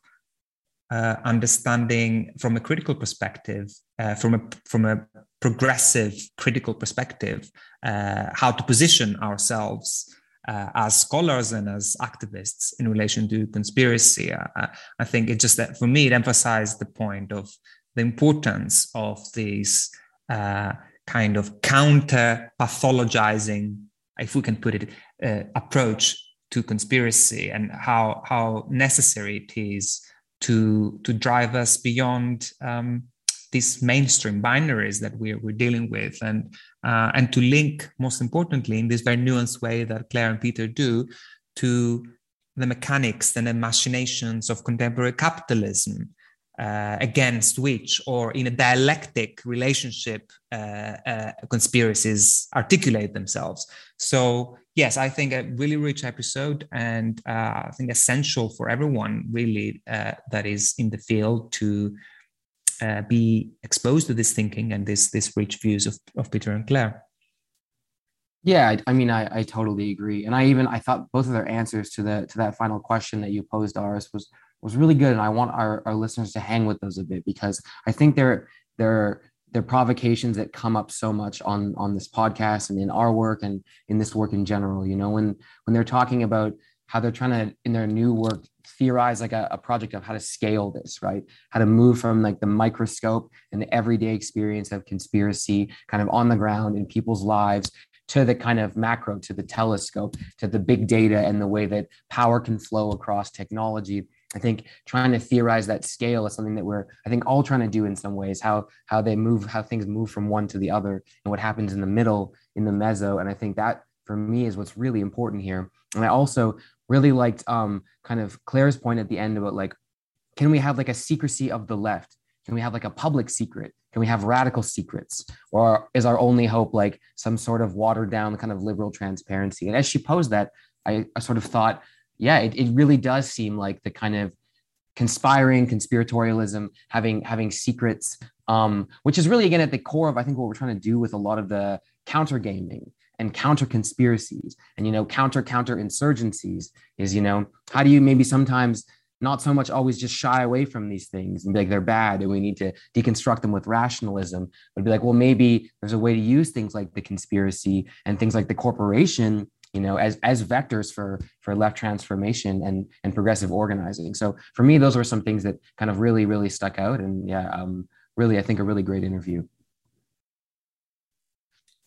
uh, understanding from a critical perspective, uh, from a from a progressive critical perspective, uh, how to position ourselves uh, as scholars and as activists in relation to conspiracy. Uh, I think it just that for me it emphasized the point of the importance of these uh, kind of counter pathologizing, if we can put it, uh, approach to conspiracy and how how necessary it is to to drive us beyond um, these mainstream binaries that we're, we're dealing with. And uh, and to link most importantly in this very nuanced way that clare and peter do to the mechanics and the machinations of contemporary capitalism uh, against which or in a dialectic relationship uh, uh, conspiracies articulate themselves so yes i think a really rich episode and uh, i think essential for everyone really uh, that is in the field to uh, be exposed to this thinking and this this rich views of, of Peter and Clare. Yeah, I, I mean, I, I totally agree, and I even I thought both of their answers to the to that final question that you posed, Aris, was was really good, and I want our, our listeners to hang with those a bit because I think they're they're they're provocations that come up so much on on this podcast and in our work and in this work in general. You know, when when they're talking about how they're trying to in their new work theorize like a, a, project of how to scale this right how to move from like the microscope and the everyday experience of conspiracy kind of on the ground in people's lives to the kind of macro to the telescope to the big data and the way that power can flow across technology i think trying to theorize that scale is something that we're i think all trying to do in some ways how how they move how things move from one to the other and what happens in the middle in the meso and i think that for me is what's really important here and i also really liked um, kind of Clare's point at the end about like, can we have like a secrecy of the left? Can we have like a public secret? Can we have radical secrets? Or is our only hope like some sort of watered down kind of liberal transparency? And as she posed that, I, I sort of thought, yeah, it, it really does seem like the kind of conspiring conspiratorialism, having having secrets, um, which is really again at the core of I think what we're trying to do with a lot of the counter gaming and counter conspiracies and you know counter counter insurgencies is you know how do you maybe sometimes not so much always just shy away from these things and be like they're bad and we need to deconstruct them with rationalism but be like well maybe there's a way to use things like the conspiracy and things like the corporation you know as as vectors for for left transformation and and progressive organizing so for me those were some things that kind of really really stuck out and yeah um really i think a really great interview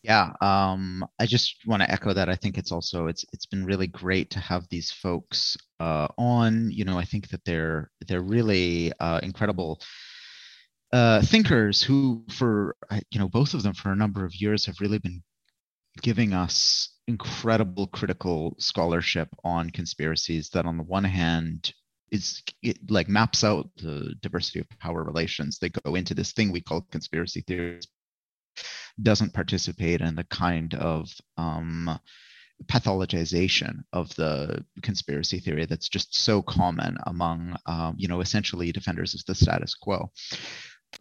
yeah, um, I just want to echo that. I think it's also it's it's been really great to have these folks uh, on. You know, I think that they're they're really uh, incredible uh, thinkers who, for you know, both of them for a number of years have really been giving us incredible critical scholarship on conspiracies. That on the one hand is it like maps out the diversity of power relations. They go into this thing we call conspiracy theories doesn't participate in the kind of um, pathologization of the conspiracy theory that's just so common among, um, you know, essentially defenders of the status quo.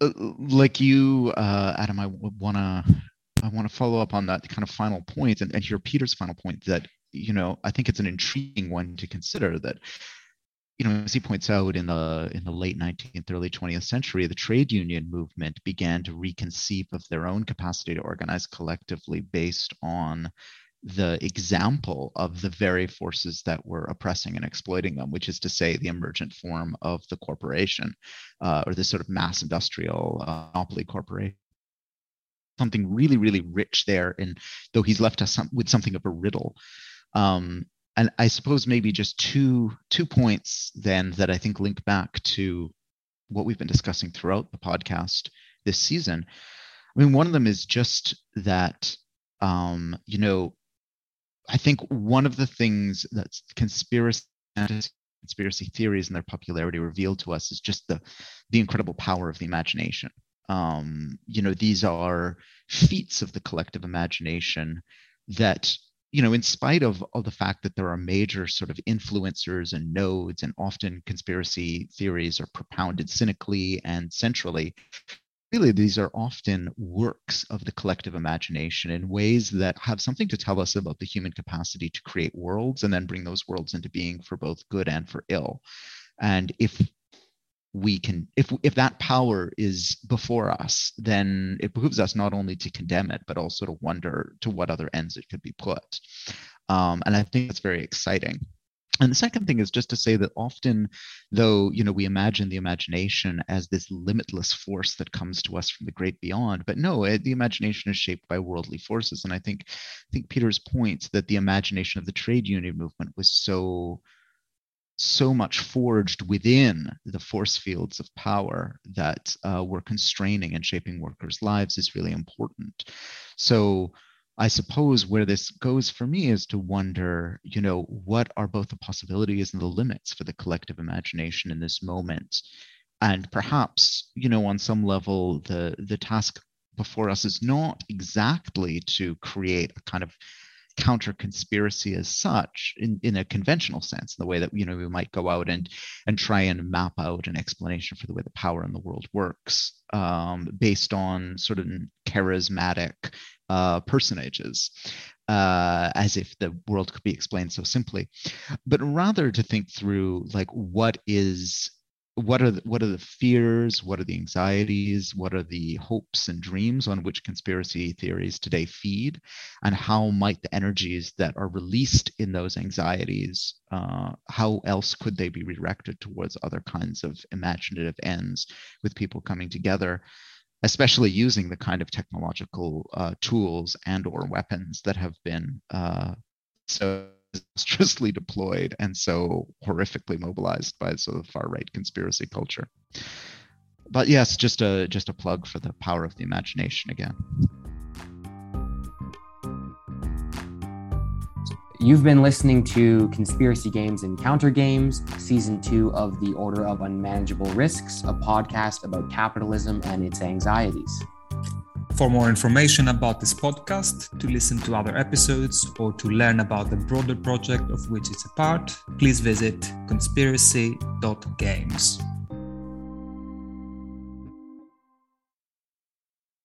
Uh, like you, uh, Adam, I want to I want to follow up on that kind of final point and, and hear Peter's final point that you know I think it's an intriguing one to consider that you know, as he points out in the in the late 19th, early 20th century, the trade union movement began to reconceive of their own capacity to organize collectively based on the example of the very forces that were oppressing and exploiting them, which is to say, the emergent form of the corporation uh, or this sort of mass industrial uh, monopoly corporation. Something really, really rich there, and though he's left us some, with something of a riddle. Um, and I suppose maybe just two two points then that I think link back to what we've been discussing throughout the podcast this season. I mean, one of them is just that um, you know, I think one of the things that conspiracy conspiracy theories and their popularity revealed to us is just the the incredible power of the imagination. Um, you know, these are feats of the collective imagination that you know, in spite of, of the fact that there are major sort of influencers and nodes, and often conspiracy theories are propounded cynically and centrally, really these are often works of the collective imagination in ways that have something to tell us about the human capacity to create worlds and then bring those worlds into being for both good and for ill. And if we can if if that power is before us then it behooves us not only to condemn it but also to wonder to what other ends it could be put. Um, and i think that's very exciting. And the second thing is just to say that often though you know we imagine the imagination as this limitless force that comes to us from the great beyond but no it, the imagination is shaped by worldly forces. And i think i think peter's point that the imagination of the trade union movement was so so much forged within the force fields of power that uh, were constraining and shaping workers' lives is really important. So I suppose where this goes for me is to wonder, you know, what are both the possibilities and the limits for the collective imagination in this moment? And perhaps, you know, on some level, the the task before us is not exactly to create a kind of counter conspiracy as such in, in a conventional sense in the way that you know we might go out and and try and map out an explanation for the way the power in the world works um, based on sort of charismatic uh, personages uh, as if the world could be explained so simply. But rather to think through like what is what are the, what are the fears? What are the anxieties? What are the hopes and dreams on which conspiracy theories today feed? And how might the energies that are released in those anxieties uh, how else could they be redirected towards other kinds of imaginative ends with people coming together especially using the kind of technological uh, tools and or weapons that have been uh, so disastrously deployed and so horrifically mobilized by sort of far right conspiracy culture. But yes, just a just a plug for the power of the imagination again. You've been listening to Conspiracy Games and Counter Games, Season 2 of The Order of Unmanageable Risks, a podcast about capitalism and its anxieties. For more information about this podcast, to listen to other episodes, or to learn about the broader project of which it's a part, please visit conspiracy.games.